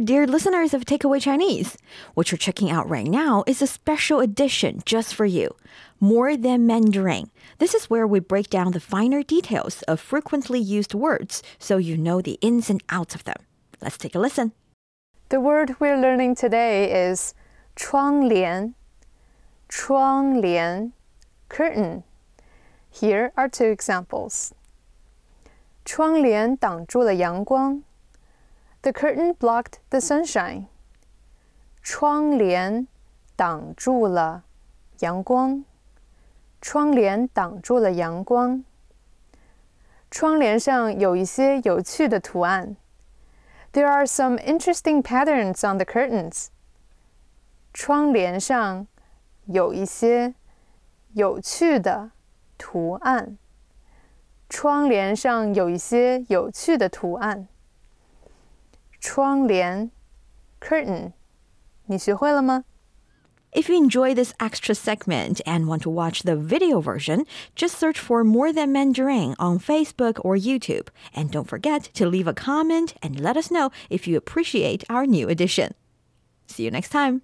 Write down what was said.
dear listeners of Takeaway Chinese. What you're checking out right now is a special edition just for you. More Than Mandarin. This is where we break down the finer details of frequently used words so you know the ins and outs of them. Let's take a listen. The word we're learning today is 窗帘,窗帘, curtain. Here are two examples. 窗帘挡住了阳光。 The curtain blocked the sunshine. 窗帘挡住了阳光。窗帘挡住了阳光。窗帘上有一些有趣的图案。There are some interesting patterns on the curtains. 窗帘上有一些有趣的图案。窗帘上有一些有趣的图案。 窗帘 curtain，你学会了吗？If you enjoy this extra segment and want to watch the video version, just search for More Than Mandarin on Facebook or YouTube. And don't forget to leave a comment and let us know if you appreciate our new edition. See you next time.